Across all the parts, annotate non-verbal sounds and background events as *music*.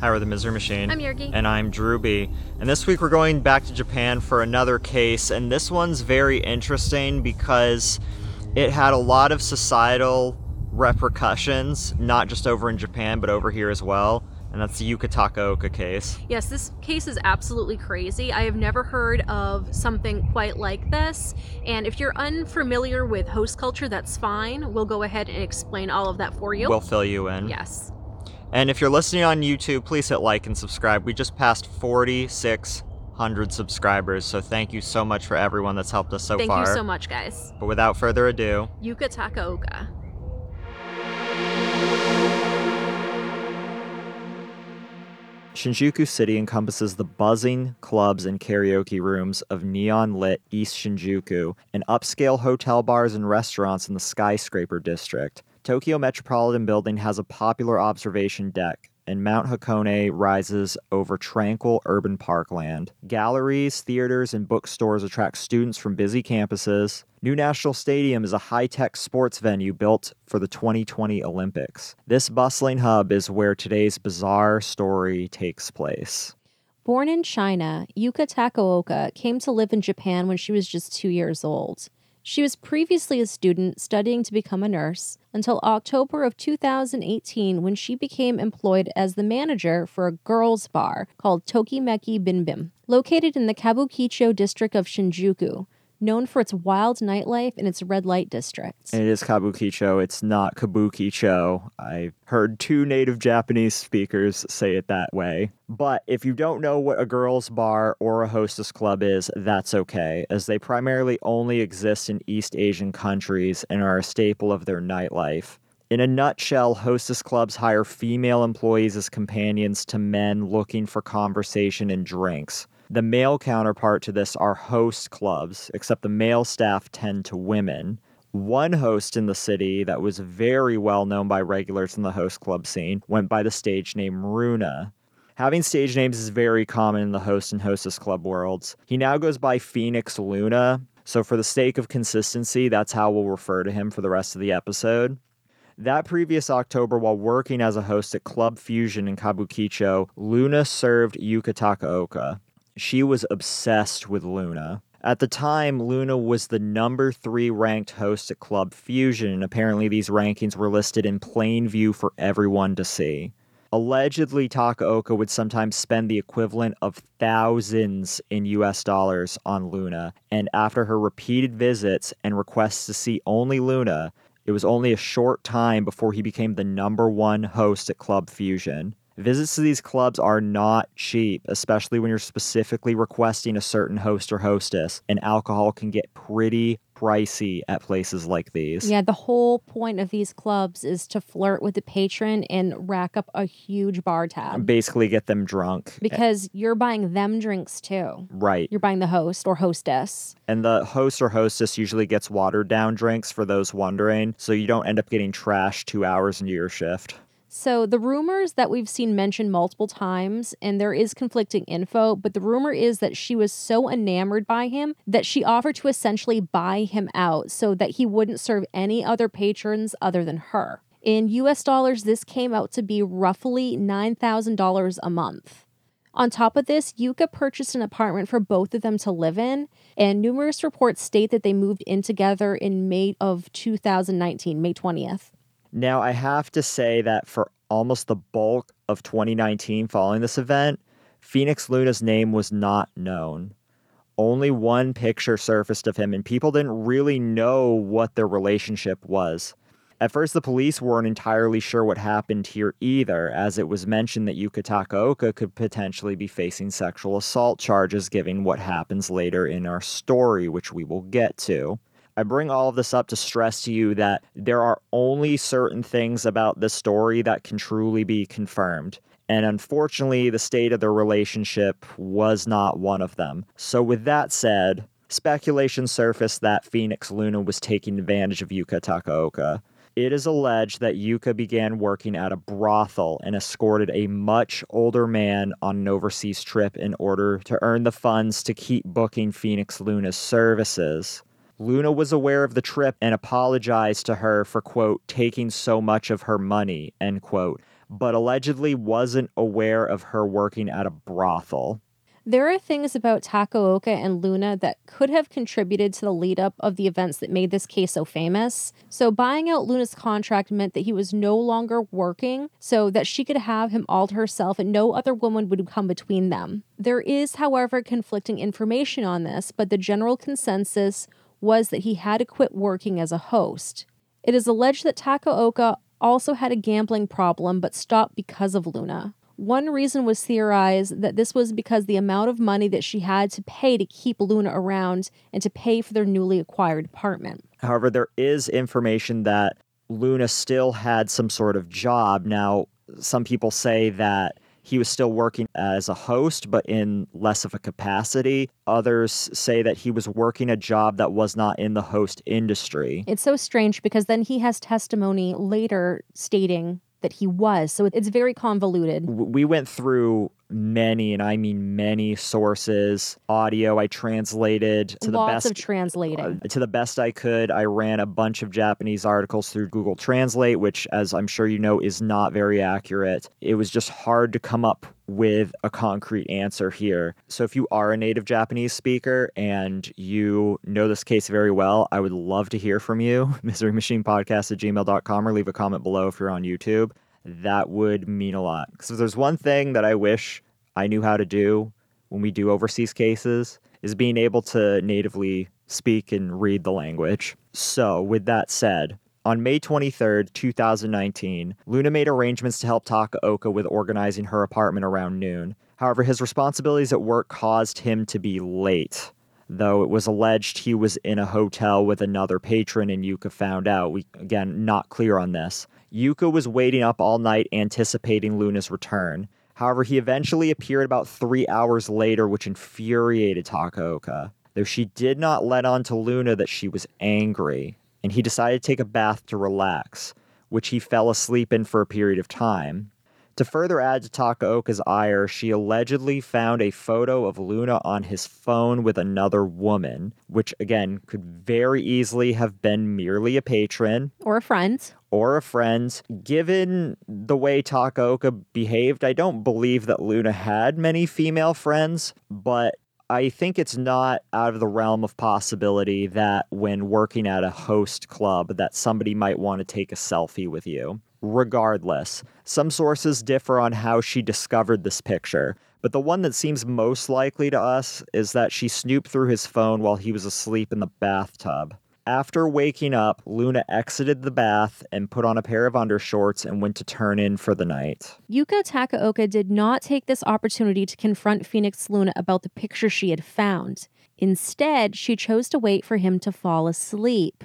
Hi, we're the Misery Machine. I'm Yergy. And I'm Drewby. And this week we're going back to Japan for another case. And this one's very interesting because it had a lot of societal repercussions, not just over in Japan, but over here as well. And that's the Yuka Takaoka case. Yes, this case is absolutely crazy. I have never heard of something quite like this. And if you're unfamiliar with host culture, that's fine. We'll go ahead and explain all of that for you. We'll fill you in. yes. And if you're listening on YouTube, please hit like and subscribe. We just passed 4,600 subscribers, so thank you so much for everyone that's helped us so Thank far. you so much, guys. But without further ado, Yuka Takaoka. Shinjuku City encompasses the buzzing clubs and karaoke rooms of neon lit East Shinjuku and upscale hotel bars and restaurants in the skyscraper district. Tokyo Metropolitan Building has a popular observation deck, and Mount Hakone rises over tranquil urban parkland. Galleries, theaters, and bookstores attract students from busy campuses. New National Stadium is a high tech sports venue built for the 2020 Olympics. This bustling hub is where today's bizarre story takes place. Born in China, Yuka Takaoka came to live in Japan when she was just two years old. She was previously a student studying to become a nurse until October of 2018 when she became employed as the manager for a girls' bar called Tokimeki Binbim, located in the Kabukicho district of Shinjuku, known for its wild nightlife and its red light districts. And it is Kabukicho, it's not Kabukicho. I heard two native Japanese speakers say it that way. But if you don't know what a girls' bar or a hostess club is, that's okay, as they primarily only exist in East Asian countries and are a staple of their nightlife. In a nutshell, hostess clubs hire female employees as companions to men looking for conversation and drinks. The male counterpart to this are host clubs, except the male staff tend to women. One host in the city that was very well known by regulars in the host club scene went by the stage name Runa. Having stage names is very common in the host and hostess club worlds. He now goes by Phoenix Luna, so for the sake of consistency, that's how we'll refer to him for the rest of the episode. That previous October, while working as a host at Club Fusion in Kabukicho, Luna served Yuka Takaoka. She was obsessed with Luna. At the time, Luna was the number three ranked host at Club Fusion, and apparently these rankings were listed in plain view for everyone to see. Allegedly, Takaoka would sometimes spend the equivalent of thousands in US dollars on Luna, and after her repeated visits and requests to see only Luna, it was only a short time before he became the number one host at Club Fusion. Visits to these clubs are not cheap, especially when you're specifically requesting a certain host or hostess, and alcohol can get pretty pricey at places like these. Yeah, the whole point of these clubs is to flirt with the patron and rack up a huge bar tab. Basically, get them drunk. Because you're buying them drinks too. Right. You're buying the host or hostess. And the host or hostess usually gets watered down drinks for those wondering, so you don't end up getting trashed two hours into your shift. So the rumors that we've seen mentioned multiple times, and there is conflicting info, but the rumor is that she was so enamored by him that she offered to essentially buy him out so that he wouldn't serve any other patrons other than her. In US dollars, this came out to be roughly $9,000 a month. On top of this, Yuka purchased an apartment for both of them to live in, and numerous reports state that they moved in together in May of 2019, May 20th. Now, I have to say that for almost the bulk of 2019 following this event, Phoenix Luna's name was not known. Only one picture surfaced of him, and people didn't really know what their relationship was. At first, the police weren't entirely sure what happened here either, as it was mentioned that Yuka Takaoka could potentially be facing sexual assault charges given what happens later in our story, which we will get to. I bring all of this up to stress to you that there are only certain things about this story that can truly be confirmed. And unfortunately, the state of their relationship was not one of them. So, with that said, speculation surfaced that Phoenix Luna was taking advantage of Yuka Takaoka. It is alleged that Yuka began working at a brothel and escorted a much older man on an overseas trip in order to earn the funds to keep booking Phoenix Luna's services. Luna was aware of the trip and apologized to her for, quote, taking so much of her money, end quote, but allegedly wasn't aware of her working at a brothel. There are things about Takaoka and Luna that could have contributed to the lead up of the events that made this case so famous. So, buying out Luna's contract meant that he was no longer working so that she could have him all to herself and no other woman would come between them. There is, however, conflicting information on this, but the general consensus was that he had to quit working as a host. It is alleged that Takaoka also had a gambling problem but stopped because of Luna. One reason was theorized that this was because the amount of money that she had to pay to keep Luna around and to pay for their newly acquired apartment. However, there is information that Luna still had some sort of job. Now, some people say that he was still working as a host, but in less of a capacity. Others say that he was working a job that was not in the host industry. It's so strange because then he has testimony later stating that he was. So it's very convoluted. We went through many, and I mean many sources, audio. I translated to the Lots best of translating. uh, to the best I could. I ran a bunch of Japanese articles through Google Translate, which, as I'm sure you know, is not very accurate. It was just hard to come up with a concrete answer here. So, if you are a native Japanese speaker and you know this case very well, I would love to hear from you. *laughs* Misery Machine Podcast at gmail.com or leave a comment below if you're on YouTube. That would mean a lot. Because if there's one thing that I wish I knew how to do when we do overseas cases, is being able to natively speak and read the language. So, with that said, on May 23rd, 2019, Luna made arrangements to help Takaoka with organizing her apartment around noon. However, his responsibilities at work caused him to be late. Though it was alleged he was in a hotel with another patron and Yuka found out. We, again, not clear on this. Yuka was waiting up all night anticipating Luna's return. However, he eventually appeared about three hours later, which infuriated Takaoka. Though she did not let on to Luna that she was angry, and he decided to take a bath to relax, which he fell asleep in for a period of time. To further add to Takaoka's ire, she allegedly found a photo of Luna on his phone with another woman, which again could very easily have been merely a patron or a friend. Or a friend. Given the way Takaoka behaved, I don't believe that Luna had many female friends, but I think it's not out of the realm of possibility that when working at a host club that somebody might want to take a selfie with you. Regardless, some sources differ on how she discovered this picture, but the one that seems most likely to us is that she snooped through his phone while he was asleep in the bathtub. After waking up, Luna exited the bath and put on a pair of undershorts and went to turn in for the night. Yuka Takaoka did not take this opportunity to confront Phoenix Luna about the picture she had found. Instead, she chose to wait for him to fall asleep.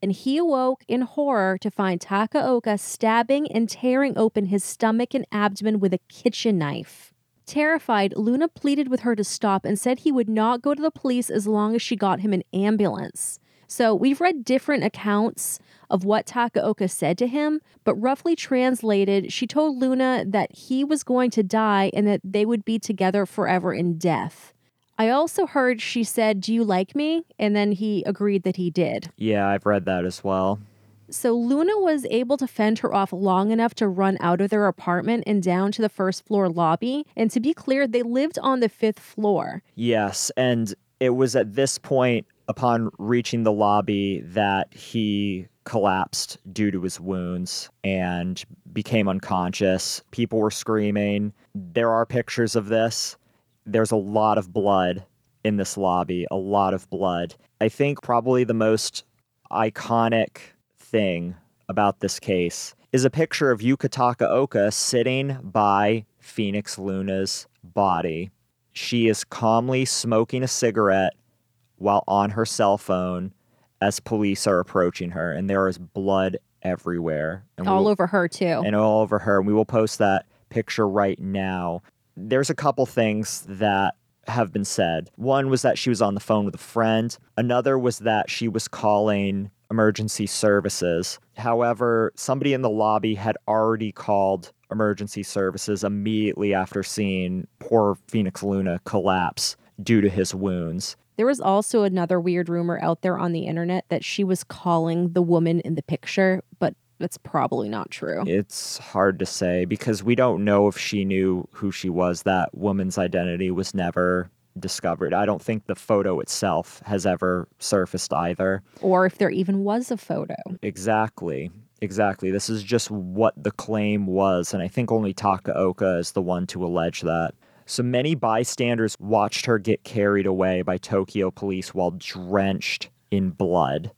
And he awoke in horror to find Takaoka stabbing and tearing open his stomach and abdomen with a kitchen knife. Terrified, Luna pleaded with her to stop and said he would not go to the police as long as she got him an ambulance. So, we've read different accounts of what Takaoka said to him, but roughly translated, she told Luna that he was going to die and that they would be together forever in death. I also heard she said, Do you like me? And then he agreed that he did. Yeah, I've read that as well. So Luna was able to fend her off long enough to run out of their apartment and down to the first floor lobby. And to be clear, they lived on the fifth floor. Yes, and it was at this point, upon reaching the lobby, that he collapsed due to his wounds and became unconscious. People were screaming. There are pictures of this. There's a lot of blood in this lobby, a lot of blood. I think probably the most iconic thing about this case is a picture of Yuka Takaoka sitting by Phoenix Luna's body. She is calmly smoking a cigarette while on her cell phone as police are approaching her, and there is blood everywhere. And All will- over her, too. and all over her. And we will post that picture right now. There's a couple things that have been said. One was that she was on the phone with a friend, another was that she was calling emergency services. However, somebody in the lobby had already called emergency services immediately after seeing poor Phoenix Luna collapse due to his wounds. There was also another weird rumor out there on the internet that she was calling the woman in the picture, but that's probably not true. It's hard to say because we don't know if she knew who she was. That woman's identity was never discovered. I don't think the photo itself has ever surfaced either. Or if there even was a photo. Exactly. Exactly. This is just what the claim was, and I think only Takaoka is the one to allege that. So many bystanders watched her get carried away by Tokyo police while drenched in blood.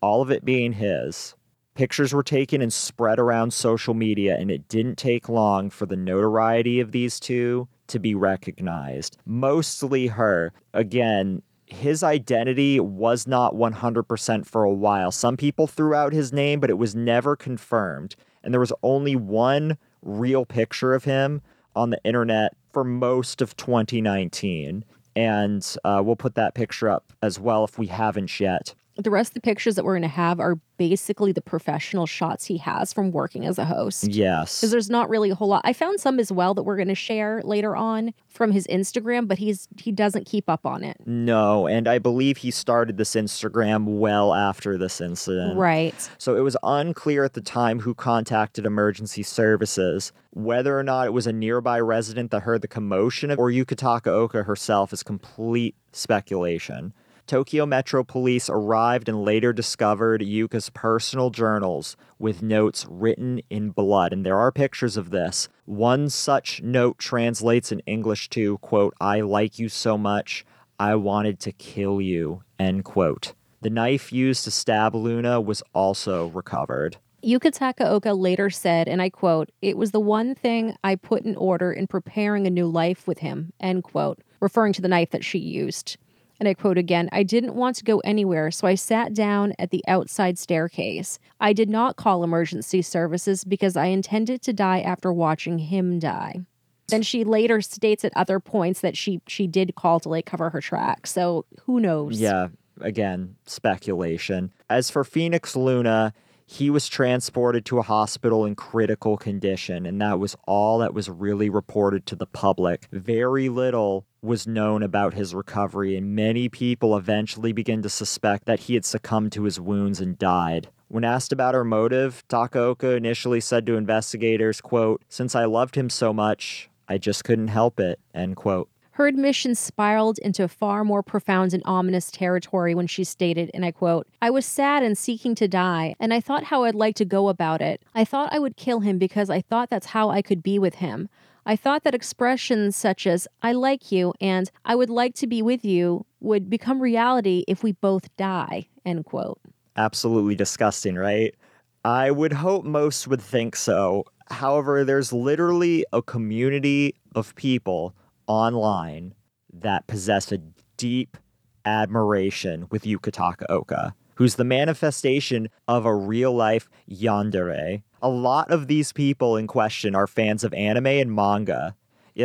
All of it being his. Pictures were taken and spread around social media, and it didn't take long for the notoriety of these two to be recognized. Mostly her. Again, his identity was not 100% for a while. Some people threw out his name, but it was never confirmed. And there was only one real picture of him on the internet for most of 2019. And uh, we'll put that picture up as well if we haven't yet the rest of the pictures that we're going to have are basically the professional shots he has from working as a host. Yes. Because there's not really a whole lot. I found some as well that we're going to share later on from his Instagram, but he's he doesn't keep up on it. No, and I believe he started this Instagram well after this incident. Right. So it was unclear at the time who contacted emergency services. Whether or not it was a nearby resident that heard the commotion or Yuka Takaoka herself is complete speculation. Tokyo Metro Police arrived and later discovered Yuka's personal journals with notes written in blood. And there are pictures of this. One such note translates in English to, quote, I like you so much, I wanted to kill you, end quote. The knife used to stab Luna was also recovered. Yuka Takaoka later said, and I quote, It was the one thing I put in order in preparing a new life with him, end quote, referring to the knife that she used. And I quote again I didn't want to go anywhere, so I sat down at the outside staircase. I did not call emergency services because I intended to die after watching him die. Then she later states at other points that she she did call to like cover her tracks. So who knows? Yeah, again, speculation. As for Phoenix Luna, he was transported to a hospital in critical condition, and that was all that was really reported to the public. Very little was known about his recovery, and many people eventually began to suspect that he had succumbed to his wounds and died. When asked about her motive, Takaoka initially said to investigators, quote, Since I loved him so much, I just couldn't help it, end quote. Her admission spiraled into far more profound and ominous territory when she stated, and I quote, I was sad and seeking to die, and I thought how I'd like to go about it. I thought I would kill him because I thought that's how I could be with him. I thought that expressions such as, I like you and I would like to be with you would become reality if we both die, end quote. Absolutely disgusting, right? I would hope most would think so. However, there's literally a community of people online that possess a deep admiration with Yuka Takaoka, who's the manifestation of a real life yandere. A lot of these people in question are fans of anime and manga.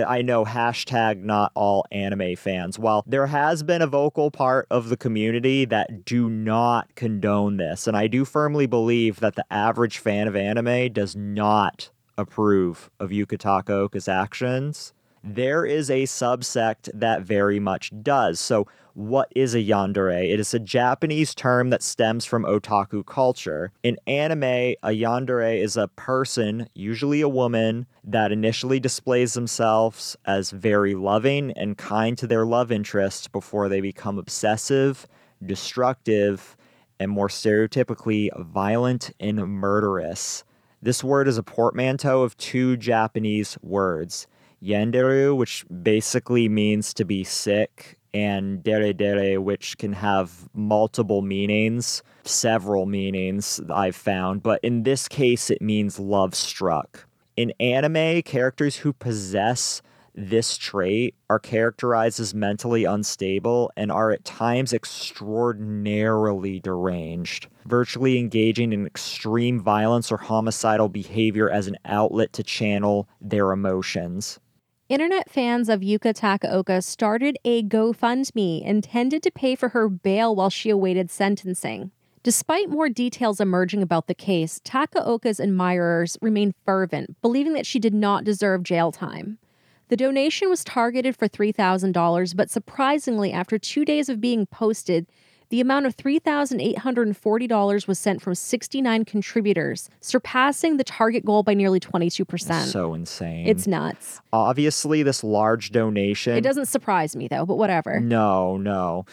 I know hashtag not all anime fans. While there has been a vocal part of the community that do not condone this, and I do firmly believe that the average fan of anime does not approve of Yuka Takaoka's actions there is a subsect that very much does. So, what is a yandere? It is a Japanese term that stems from otaku culture. In anime, a yandere is a person, usually a woman, that initially displays themselves as very loving and kind to their love interest before they become obsessive, destructive, and more stereotypically violent and murderous. This word is a portmanteau of two Japanese words yanderu, which basically means to be sick, and dere dere, which can have multiple meanings, several meanings I've found, but in this case, it means love struck. In anime, characters who possess this trait are characterized as mentally unstable and are at times extraordinarily deranged, virtually engaging in extreme violence or homicidal behavior as an outlet to channel their emotions. Internet fans of Yuka Takaoka started a GoFundMe intended to pay for her bail while she awaited sentencing. Despite more details emerging about the case, Takaoka's admirers remain fervent, believing that she did not deserve jail time. The donation was targeted for $3,000, but surprisingly, after two days of being posted, the amount of $3,840 was sent from 69 contributors, surpassing the target goal by nearly 22%. So insane. it's nuts. obviously this large donation. It doesn't surprise me though, but whatever. No, no.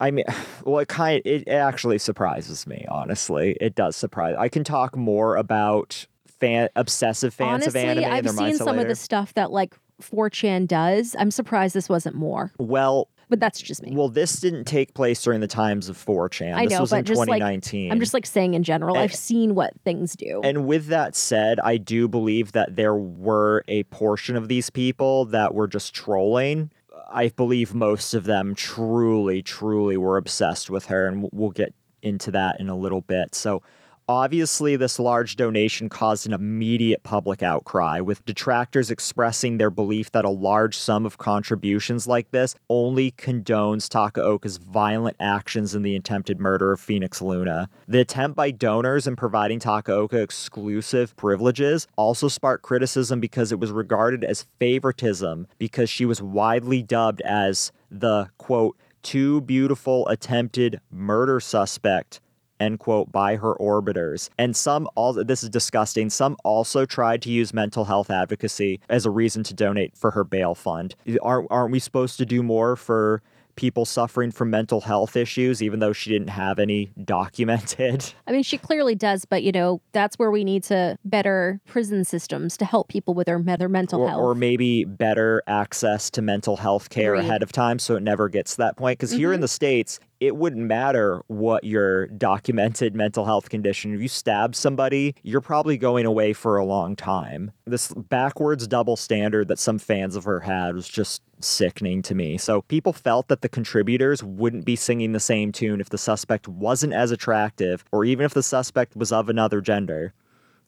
I mean, *sighs* well, it kind it actually surprises me. Honestly, it does surprise. I can talk more about fan obsessive fans Honestly, of anime I've seen some of the stuff that like 4chan does. I'm surprised this wasn't more, Well, but that's just me. well, this didn't take place during the times of 4chan. I this know, was but in just, like, 2019. I'm just like saying in general, And- I've seen what things do. And with that said, I do believe that there were a portion of these people that were just trolling. I believe most of them truly, truly were obsessed with her, and we'll get into that in a little bit. So, obviously, this large donation caused an immediate public outcry, with detractors expressing their belief that a large sum of contributions like this only condones Takaoka's violent actions in the attempted murder of Phoenix Luna. The attempt by donors in providing Takaoka exclusive privileges also sparked criticism because it was regarded as favoritism because she was widely dubbed as the quote, too beautiful attempted murder suspect end quote by her orbiters. And some all this is disgusting some also tried to use mental health advocacy as a reason to donate for her bail fund. Aren't, aren't we supposed to do more for people suffering from mental health issues even though she didn't have any documented? *laughs* I mean, she clearly does, but you know, that's where we need to better prison systems to help people with their, their mental or, health. or maybe better access to mental health care Agreed. ahead of time so it never gets to that point. Because here in mm-hmm. the states it wouldn't matter what your documented *laughs* mental health condition if you stab somebody you're probably going away for a long time. This backwards double standard that some fans of her had was just sickening to me. So people felt that the contributors wouldn't be singing the same tune if the suspect wasn't as attractive or even if the suspect was of another gender.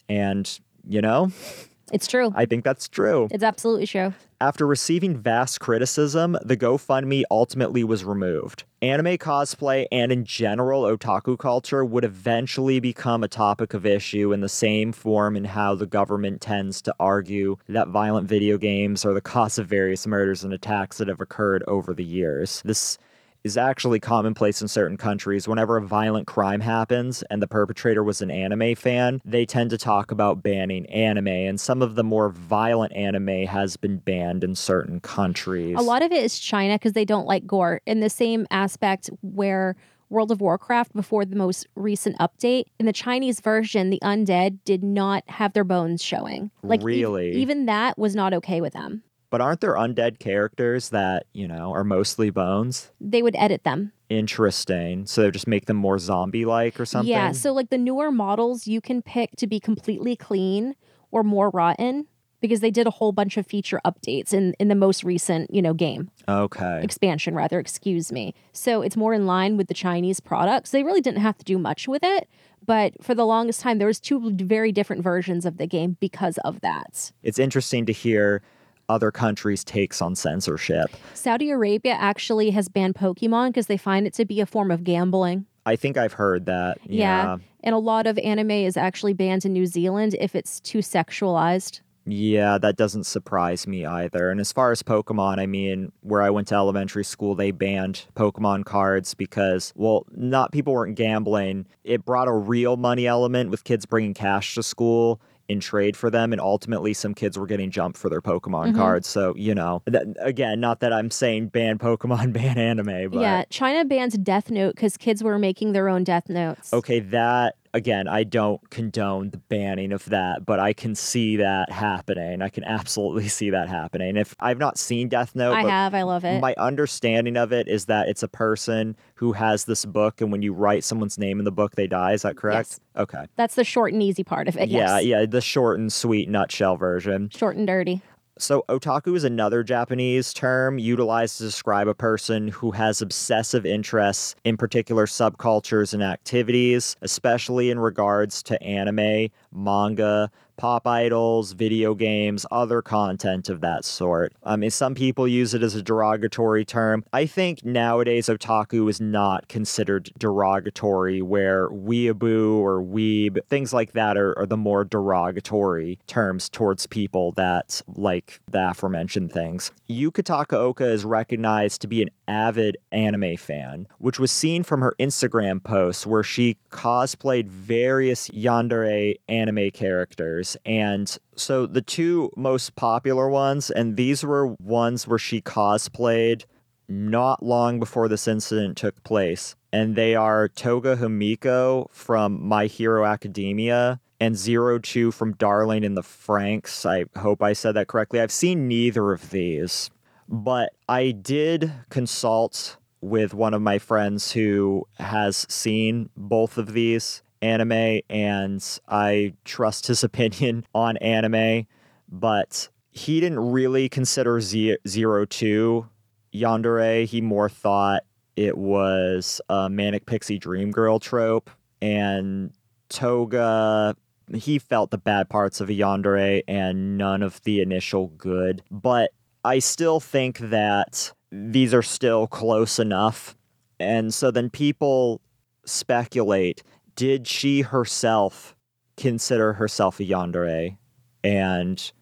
And you know *laughs* it's true. i think that's true it's absolutely true. after receiving vast criticism, the GoFundMe ultimately was removed. Anime cosplay and in general otaku culture would eventually become a topic of issue in the same form in how the government tends to argue that violent video games are the cause of various murders and attacks that have occurred over the years. This is actually commonplace in certain countries. Whenever a violent crime happens and the perpetrator was an anime fan, they tend to talk about banning anime, and some of the more violent anime has been banned in certain countries. A lot of it is China because they don't like gore. In the same aspect where World of Warcraft, before the most recent update, in the Chinese version, the undead did not have their bones showing. Like, Really? even that was not okay with them. But aren't there undead characters that, you know, are mostly bones? They would edit them. Interesting. So they just make them more zombie like or something? Yeah. So, like the newer models, you can pick to be completely clean or more rotten because they did a whole bunch of feature updates in, in the most recent, you know, game Okay. expansion, rather, excuse me. So, it's more in line with the Chinese products. They really didn't have to do much with it. But for the longest time, there was two very different versions of the game because of that. It's interesting to hear other countries' takes on censorship. Saudi Arabia actually has banned Pokemon because they find it to be a form of gambling. I think I've heard that. Yeah. And a lot of anime is actually banned in New Zealand if it's too sexualized. Yeah, that doesn't surprise me either. And as far as Pokemon, I mean, where I went to elementary school, they banned Pokemon cards because, well, not people weren't gambling. It brought a real money element with kids bringing cash to school in trade for them. And ultimately, some kids were getting jumped for their Pokemon Mhm. cards. So, you know, that, again, not that I'm saying ban Pokemon, *laughs* ban anime, but. Yeah, China bans Death Note because kids were making their own Death Notes. Okay, that again, I don't condone the banning of that, but I can see that happening. I can absolutely see that happening. If I've not seen Death Note, I have. I love it. my understanding of it is that it's a person who has this book, and when you write someone's name in the book, they die. Is that correct? Yes. Okay. That's the short and easy part of it. Yeah, yes. yeah, the short and sweet nutshell version. Short and dirty. So, otaku is another Japanese term utilized to describe a person who has obsessive interests in particular subcultures and activities, especially in regards to anime, manga, pop idols, video games, other content of that sort. I mean, some people use it as a derogatory term. I think nowadays otaku is not considered derogatory, where weeaboo or weeb, things like that are, are the more derogatory terms towards people that like the aforementioned things. Yuka Takaoka is recognized to be an avid anime fan, which was seen from her Instagram posts where she cosplayed various yandere anime characters. And so the two most popular ones, and these were ones where she cosplayed not long before this incident took place. And they are Toga Himiko from My Hero Academia and Zero Two from Darling in the Franxx. I hope I said that correctly. I've seen neither of these, but I did consult with one of my friends who has seen both of these anime, and I trust his *laughs* opinion on anime, but he didn't really consider Z- Zero Two yandere. He more thought it was a manic pixie dream girl trope, and Toga. He felt the bad parts of a yandere and none of the initial good, but I still think that these are still close enough. And so then people speculate did she herself consider herself a yandere? And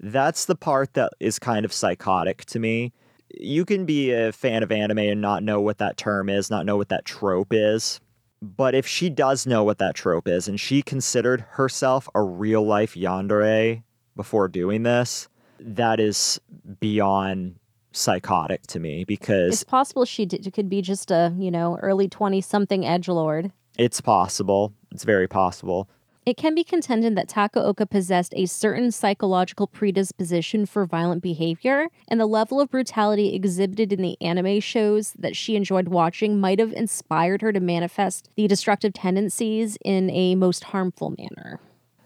that's the part that is kind of psychotic to me. You can be a fan of anime and not know what that term is, not know what that trope is. But if she does know what that trope is and she considered herself a real life yandere before doing this, that is beyond psychotic to me because It's possible she d- could be just a, you know, early 20 something edge lord. It's possible. It's very possible. It can be contended that Takaoka possessed a certain psychological predisposition for violent behavior, and the level of brutality exhibited in the anime shows that she enjoyed watching might have inspired her to manifest the destructive tendencies in a most harmful manner.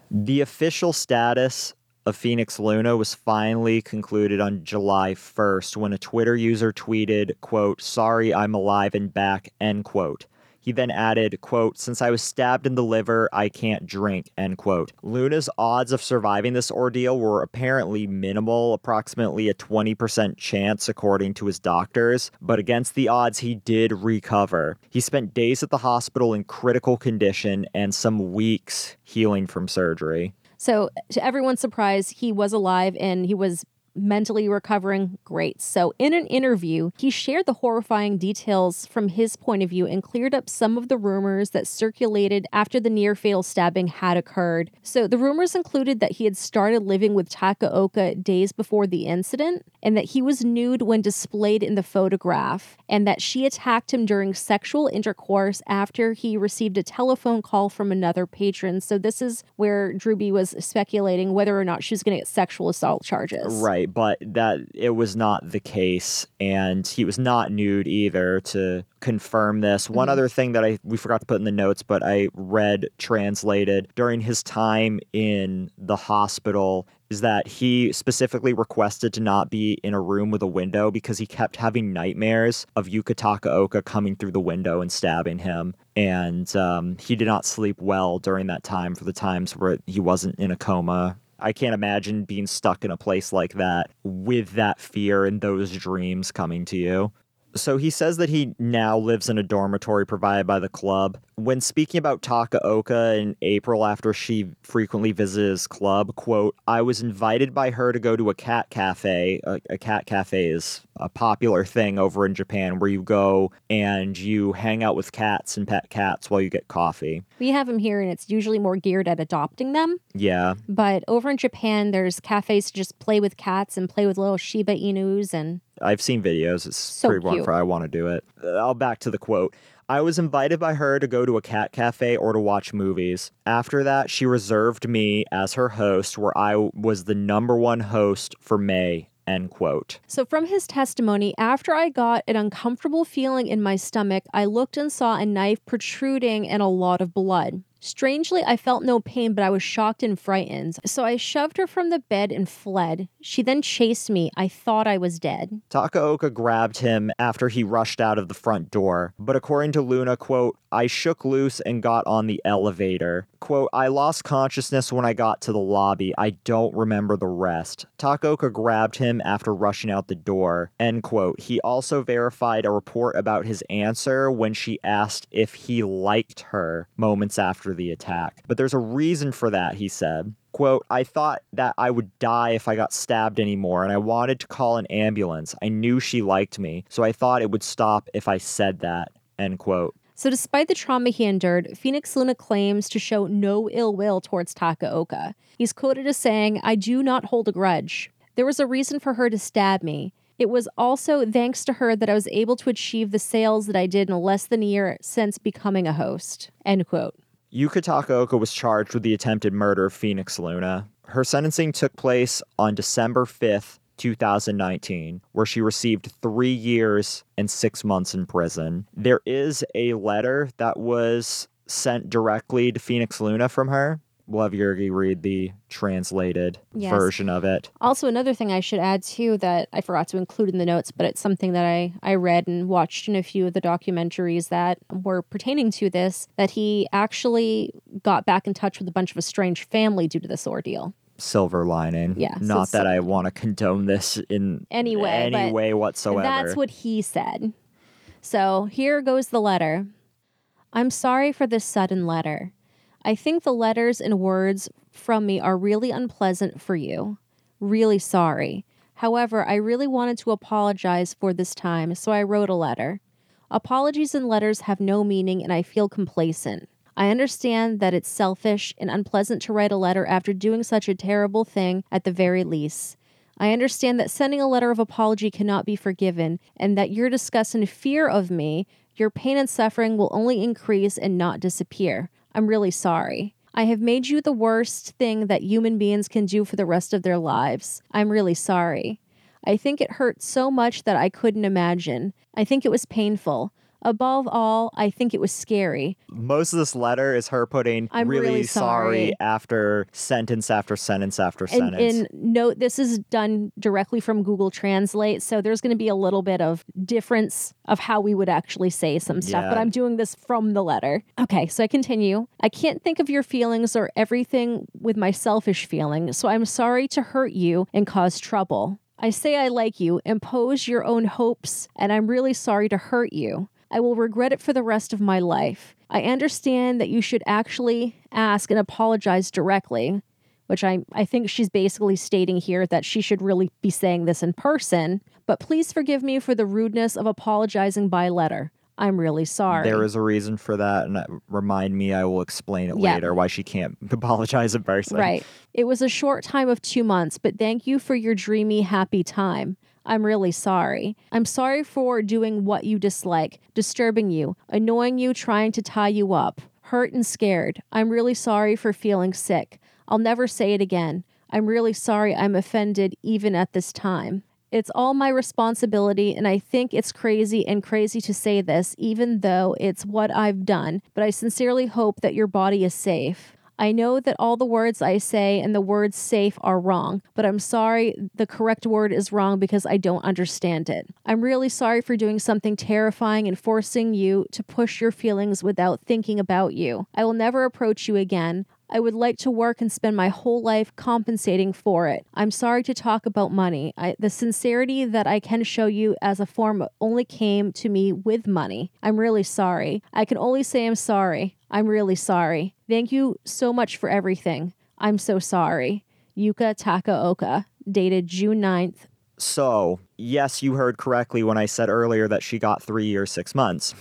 The official status of Phoenix Luna was finally concluded on July 1st when a Twitter user tweeted, quote, sorry I'm alive and back, end quote. He then added, quote, since I was stabbed in the liver, I can't drink, end quote. Luna's odds of surviving this ordeal were apparently minimal, approximately a 20% chance according to his doctors, but against the odds, he did recover. He spent days at the hospital in critical condition and some weeks healing from surgery. So, to everyone's surprise, he was alive and he was mentally recovering great. So, in an interview, he shared the horrifying details from his point of view and cleared up some of the rumors that circulated after the near fatal stabbing had occurred. So, the rumors included that he had started living with Takaoka days before the incident and that he was nude when displayed in the photograph and that she attacked him during sexual intercourse after he received a telephone call from another patron. So, this is where Drewby was speculating whether or not she was going to get sexual assault charges. Right, but that it was not the case, and he was not nude either. To confirm this, one Mhm. other thing that I we forgot to put in the notes, but I read translated during his time in the hospital is that he specifically requested to not be in a room with a window because he kept having nightmares of Yuka Takaoka coming through the window and stabbing him. And um, he did not sleep well during that time for the times where he wasn't in a coma. I can't imagine being stuck in a place like that with that fear and those dreams coming to you. So he says that he now lives in a dormitory provided by the club. When speaking about Takaoka in April after she frequently visited his club, quote, I was invited by her to go to a cat cafe. A, a cat cafe is a popular thing over in Japan where you go and you hang out with cats and pet cats while you get coffee. We have them here, and it's usually more geared at adopting them. Yeah. But over in Japan, there's cafes to just play with cats and play with little Shiba Inus and I've seen videos. It's So pretty one cute. for I want to do it. I'll back to the quote. I was invited by her to go to a cat cafe or to watch movies. After that, she reserved me as her host, where I was the number one host for May. End quote. So, from his testimony, after I got an uncomfortable feeling in my stomach, I looked and saw a knife protruding and a lot of blood. Strangely, I felt no pain, but I was shocked and frightened. So I shoved her from the bed and fled. She then chased me. I thought I was dead. Takaoka grabbed him after he rushed out of the front door. But according to Luna, quote, I shook loose and got on the elevator. Quote, I lost consciousness when I got to the lobby. I don't remember the rest. Takoka grabbed him after rushing out the door. End quote. He also verified a report about his answer when she asked if he liked her moments after the attack. But there's a reason for that, he said. Quote, I thought that I would die if I got stabbed anymore, and I wanted to call an ambulance. I knew she liked me, so I thought it would stop if I said that. End quote. So, despite the trauma he endured, Phoenix Luna claims to show no ill will towards Takaoka. He's quoted as saying, I do not hold a grudge. There was a reason for her to stab me. It was also thanks to her that I was able to achieve the sales that I did in less than a year since becoming a host. End quote. Yuka Takaoka was charged with the attempted murder of Phoenix Luna. Her sentencing took place on December 5th, 2019, where she received three years and six months in prison. There is a letter that was sent directly to Phoenix Luna from her. We'll have Yergy read the translated Yes. version of it. Also, another thing I should add too that I forgot to include in the notes, but it's something that I, I read and watched in a few of the documentaries that were pertaining to this that he actually got back in touch with a bunch of estranged family due to this ordeal. Silver lining. Yeah, so Not that I want to condone this in Anyway, any but way whatsoever. That's what he said. So here goes the letter. I'm sorry for this sudden letter. I think the letters and words from me are really unpleasant for you. Really sorry. However, I really wanted to apologize for this time, so I wrote a letter. Apologies and letters have no meaning, and I feel complacent. I understand that it's selfish and unpleasant to write a letter after doing such a terrible thing at the very least. I understand that sending a letter of apology cannot be forgiven, and that your disgust and fear of me, your pain and suffering will only increase and not disappear. I'm really sorry. I have made you the worst thing that human beings can do for the rest of their lives. I'm really sorry. I think it hurt so much that I couldn't imagine. I think it was painful. Above all, I think it was scary. Most of this letter is her putting I'm really, really sorry. sorry. after sentence after sentence after And, sentence. and note this is done directly from Google Translate, so there's going to be a little bit of difference of how we would actually say some stuff. But I'm doing this from the letter. Okay, so I continue. I can't think of your feelings or everything with my selfish feeling, so I'm sorry to hurt you and cause trouble. I say I like you, impose your own hopes, and I'm really sorry to hurt you. I will regret it for the rest of my life. I understand that you should actually ask and apologize directly, which I, I think she's basically stating here that she should really be saying this in person. But please forgive me for the rudeness of apologizing by letter. I'm really sorry. There is a reason for that, and uh, remind me, I will explain it Yeah. later why she can't *laughs* apologize in person. Right. It was a short time of two months, but thank you for your dreamy, happy time. I'm really sorry. I'm sorry for doing what you dislike, disturbing you, annoying you, trying to tie you up, hurt and scared. I'm really sorry for feeling sick. I'll never say it again. I'm really sorry I'm offended even at this time. It's all my responsibility, and I think it's crazy and crazy to say this, even though it's what I've done, but I sincerely hope that your body is safe. I know that all the words I say and the words safe are wrong, but I'm sorry the correct word is wrong because I don't understand it. I'm really sorry for doing something terrifying and forcing you to push your feelings without thinking about you. I will never approach you again. I would like to work and spend my whole life compensating for it. I'm sorry to talk about money. I, the sincerity that I can show you as a form only came to me with money. I'm really sorry. I can only say I'm sorry. I'm really sorry. Thank you so much for everything. I'm so sorry. Yuka Takaoka, dated June 9th. So, yes, you heard correctly when I said earlier that she got three years, six months.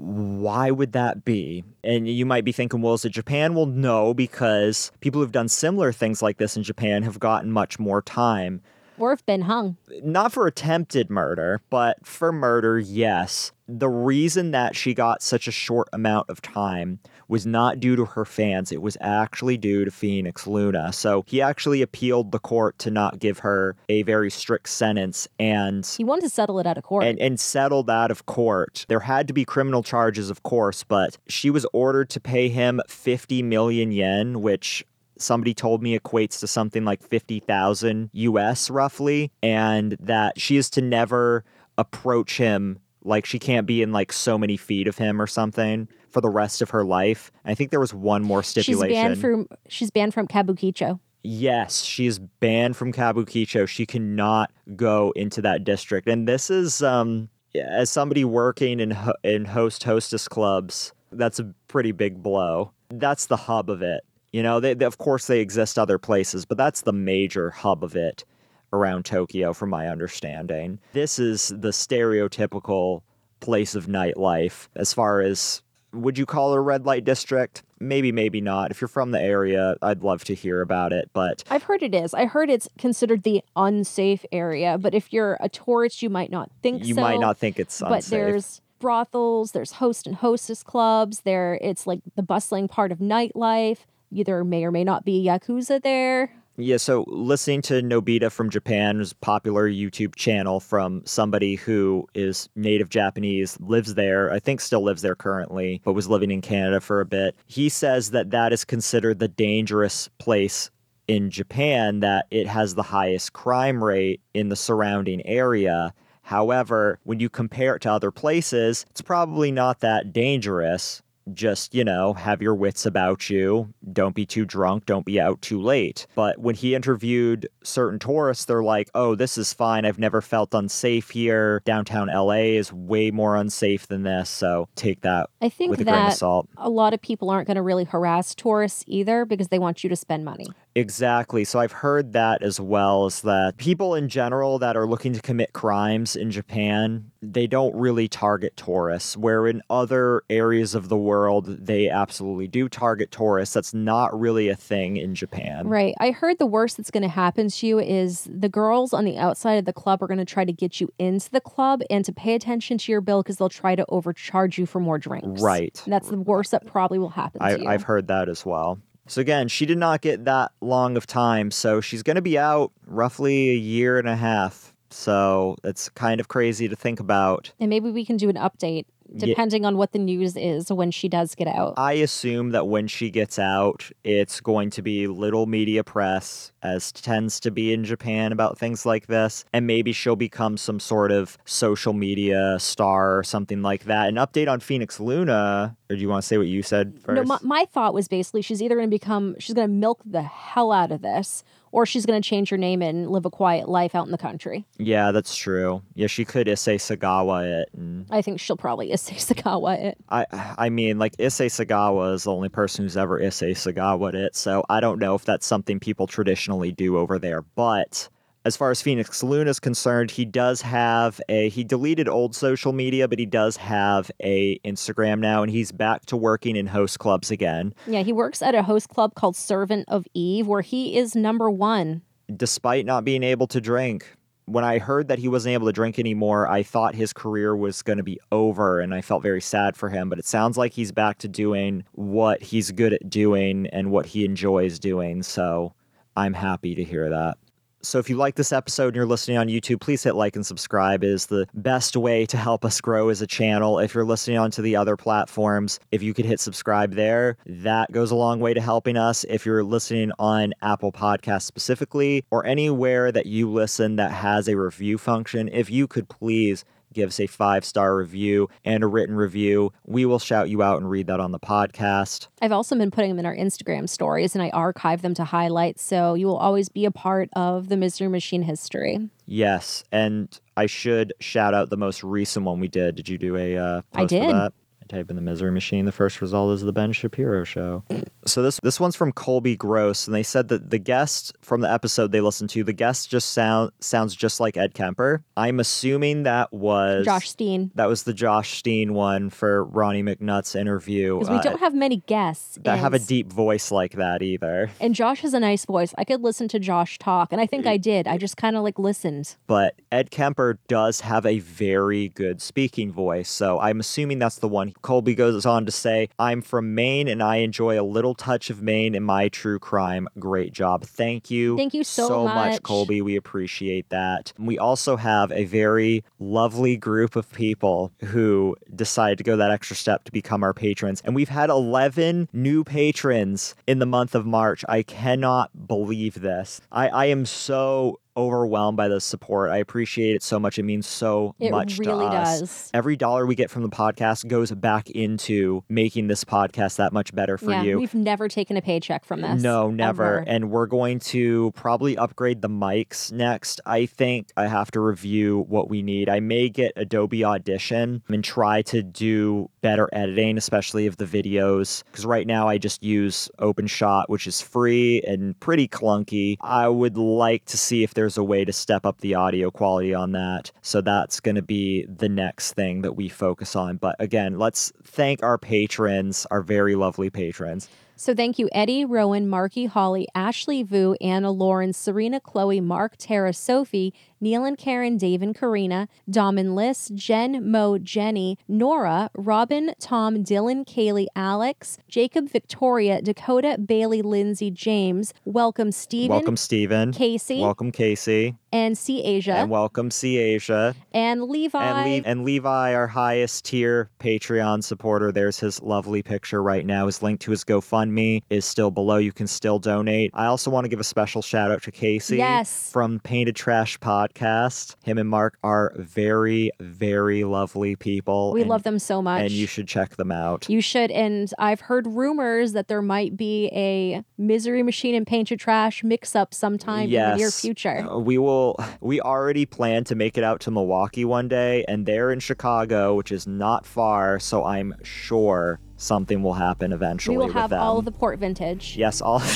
Why would that be? And you might be thinking, well, is it Japan? Well, no, because people who've done similar things like this in Japan have gotten much more time. Or have been hung. not for attempted murder, but for murder, yes. The reason that she got such a short amount of time was not due to her fans. It was actually due to Phoenix Luna. So he actually appealed the court to not give her a very strict sentence and He wanted to settle it out of court. and, and settled out of court. There had to be criminal charges, of course, but she was ordered to pay him 50 million yen, which somebody told me equates to something like 50,000 US roughly, and that she is to never approach him like she can't be in like so many feet of him or something for the rest of her life. I think there was one more stipulation. she's banned from she's banned from Kabukicho. Yes, she is banned from Kabukicho. She cannot go into that district. And this is, um, as somebody working in ho- in host hostess clubs, that's a pretty big blow. That's the hub of it. You know, they, they, of course they exist other places, but that's the major hub of it around Tokyo, from my understanding. This is the stereotypical place of nightlife as far as would you call it a red light district? Maybe, maybe not. If you're from the area, I'd love to hear about it. But I've heard it is. I heard it's considered the unsafe area, but if you're a tourist, you might not think you so. might not think it's unsafe. but unsafe. there's brothels, there's host and hostess clubs. There, it's like the bustling part of nightlife. There may or may not be yakuza there. Yeah, so listening to Nobita from Japan's popular YouTube channel from somebody who is native Japanese, lives there, I think still lives there currently, but was living in Canada for a bit. He says that that is considered the dangerous place in Japan, that it has the highest crime rate in the surrounding area. However, when you compare it to other places, it's probably not that dangerous just, you know, have your wits about you. Don't be too drunk. Don't be out too late. But when he interviewed certain tourists, they're like, oh, this is fine. I've never felt unsafe here. Downtown LA is way more unsafe than this. So take that I think with a grain of salt. a lot of people aren't going to really harass tourists either because they want you to spend money. Exactly. So I've heard that as well is that people in general that are looking to commit crimes in Japan, they don't really target tourists, where in other areas of the world, they absolutely do target tourists. That's not really a thing in Japan. Right. I heard the worst that's going to happen to you is the girls on the outside of the club are going to try to get you into the club and to pay attention to your bill because they'll try to overcharge you for more drinks. Right. And that's the worst that probably will happen I, you. I've heard that as well. So again, she did not get that long of time, so she's going to be out roughly a year and a half. So it's kind of crazy to think about. and maybe we can do an update depending on what the news is when she does get out. I assume that when she gets out, it's going to be little media press, as tends to be in Japan about things like this, and maybe she'll become some sort of social media star or something like that. An update on Phoenix Luna, or do you want to say what you said first? No, my, my thought was basically she's either going to become, she's going to milk the hell out of this, or she's going to change her name and live a quiet life out in the country. yeah, that's true. Yeah, she could Issei Sagawa it, and I think she'll probably *laughs* Issei Sagawa it. I I mean, like Issei Sagawa is the only person who's ever Issei Sagawa it, so I don't know if that's something people traditionally do over there. But as far as Phoenix Luna is concerned, he does have a he deleted old social media, but he does have a Instagram now, and he's back to working in host clubs again, Yeah, he works at a host club called Servant of Eve, where he is number one. despite not being able to drink. When I heard that he wasn't able to drink anymore, I thought his career was going to be over and I felt very sad for him. But it sounds like he's back to doing what he's good at doing and what he enjoys doing. So I'm happy to hear that. So if you like this episode and you're listening on YouTube, please hit like and subscribe. It is the best way to help us grow as a channel. If you're listening onto the other platforms, if you could hit subscribe there, that goes a long way to helping us. If you're listening on Apple Podcasts specifically or anywhere that you listen that has a review function, if you could please give us a five star review and a written review. We will shout you out and read that on the podcast. I've also been putting them in our Instagram stories and I archive them to highlight, so you will always be a part of the Misery Machine history. Yes, and I should shout out the most recent one we did. Did you do a uh, I did. Type in the misery machine. The first result is the Ben Shapiro show. So this this one's from Colby Gross, and they said that the guest from the episode they listened to, the guest just sound sounds just like Ed Kemper. I'm assuming that was Josh Steen. That was the Josh Steen one for Ronnie McNutt's interview. Because we uh, don't have many guests that have a deep voice like that either. And Josh has a nice voice. I could listen to Josh talk, and I think I did. I just kind of like listened. But Ed Kemper does have a very good speaking voice, so I'm assuming that's the one. Colby goes on to say, I'm from Maine and I enjoy a little touch of Maine in my true crime. Great job. Thank you. Thank you so much. Colby. We appreciate that. We also have a very lovely group of people who decided to go that extra step to become our patrons. And we've had 11 new patrons in the month of March. I cannot believe this. I, I am so overwhelmed by the support. I appreciate it so much. It means so It much really to us. does. Every dollar we get from the podcast goes back into making this podcast that much better for yeah, you. we've never taken a paycheck from this. No, never. ever. And we're going to probably upgrade the mics next. I think I have to review what we need. I may get Adobe Audition and try to do better editing, especially of the videos. Because right now I just use OpenShot, which is free and pretty clunky. I would like to see if there's a way to step up the audio quality on that. So that's going to be the next thing that we focus on. But again, let's thank our patrons, our very lovely patrons. So thank you, Eddie, Rowan, Marky, Holly, Ashley, Vu, Anna, Lauren, Serena, Chloe, Mark, Tara, Sophie, Neil and Karen, Dave and Karina, Dom and Liz, Jen, Mo, Jenny, Nora, Robin, Tom, Dylan, Kaylee, Alex, Jacob, Victoria, Dakota, Bailey, Lindsay, James. Welcome, Stephen, Welcome, Stephen. Casey, Welcome, Casey. and C Asia, And welcome, C Asia. and Levi. And, Le- and Levi, our highest tier Patreon supporter. There's his lovely picture right now. His link to his GoFundMe is still below. You can still donate. I also want to give a special shout out to Casey Yes. from Painted Trash Podcast. Him and Mark are very, very lovely people. we and, love them so much. And you should check them out. You should. And I've heard rumors that there might be a Misery Machine and Painted Trash mix up sometime in the near future. Uh, We will. We already plan to make it out to Milwaukee one day, and they're in Chicago, which is not far. So I'm sure something will happen eventually. we will have all of the port vintage. Yes, all. *laughs*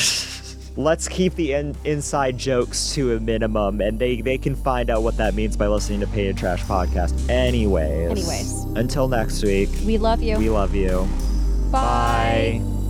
Let's keep the in- inside jokes to a minimum, and they they can find out what that means by listening to Painted Trash podcast. Anyways. Anyways. Until next week. We love you. We love you. Bye. Bye.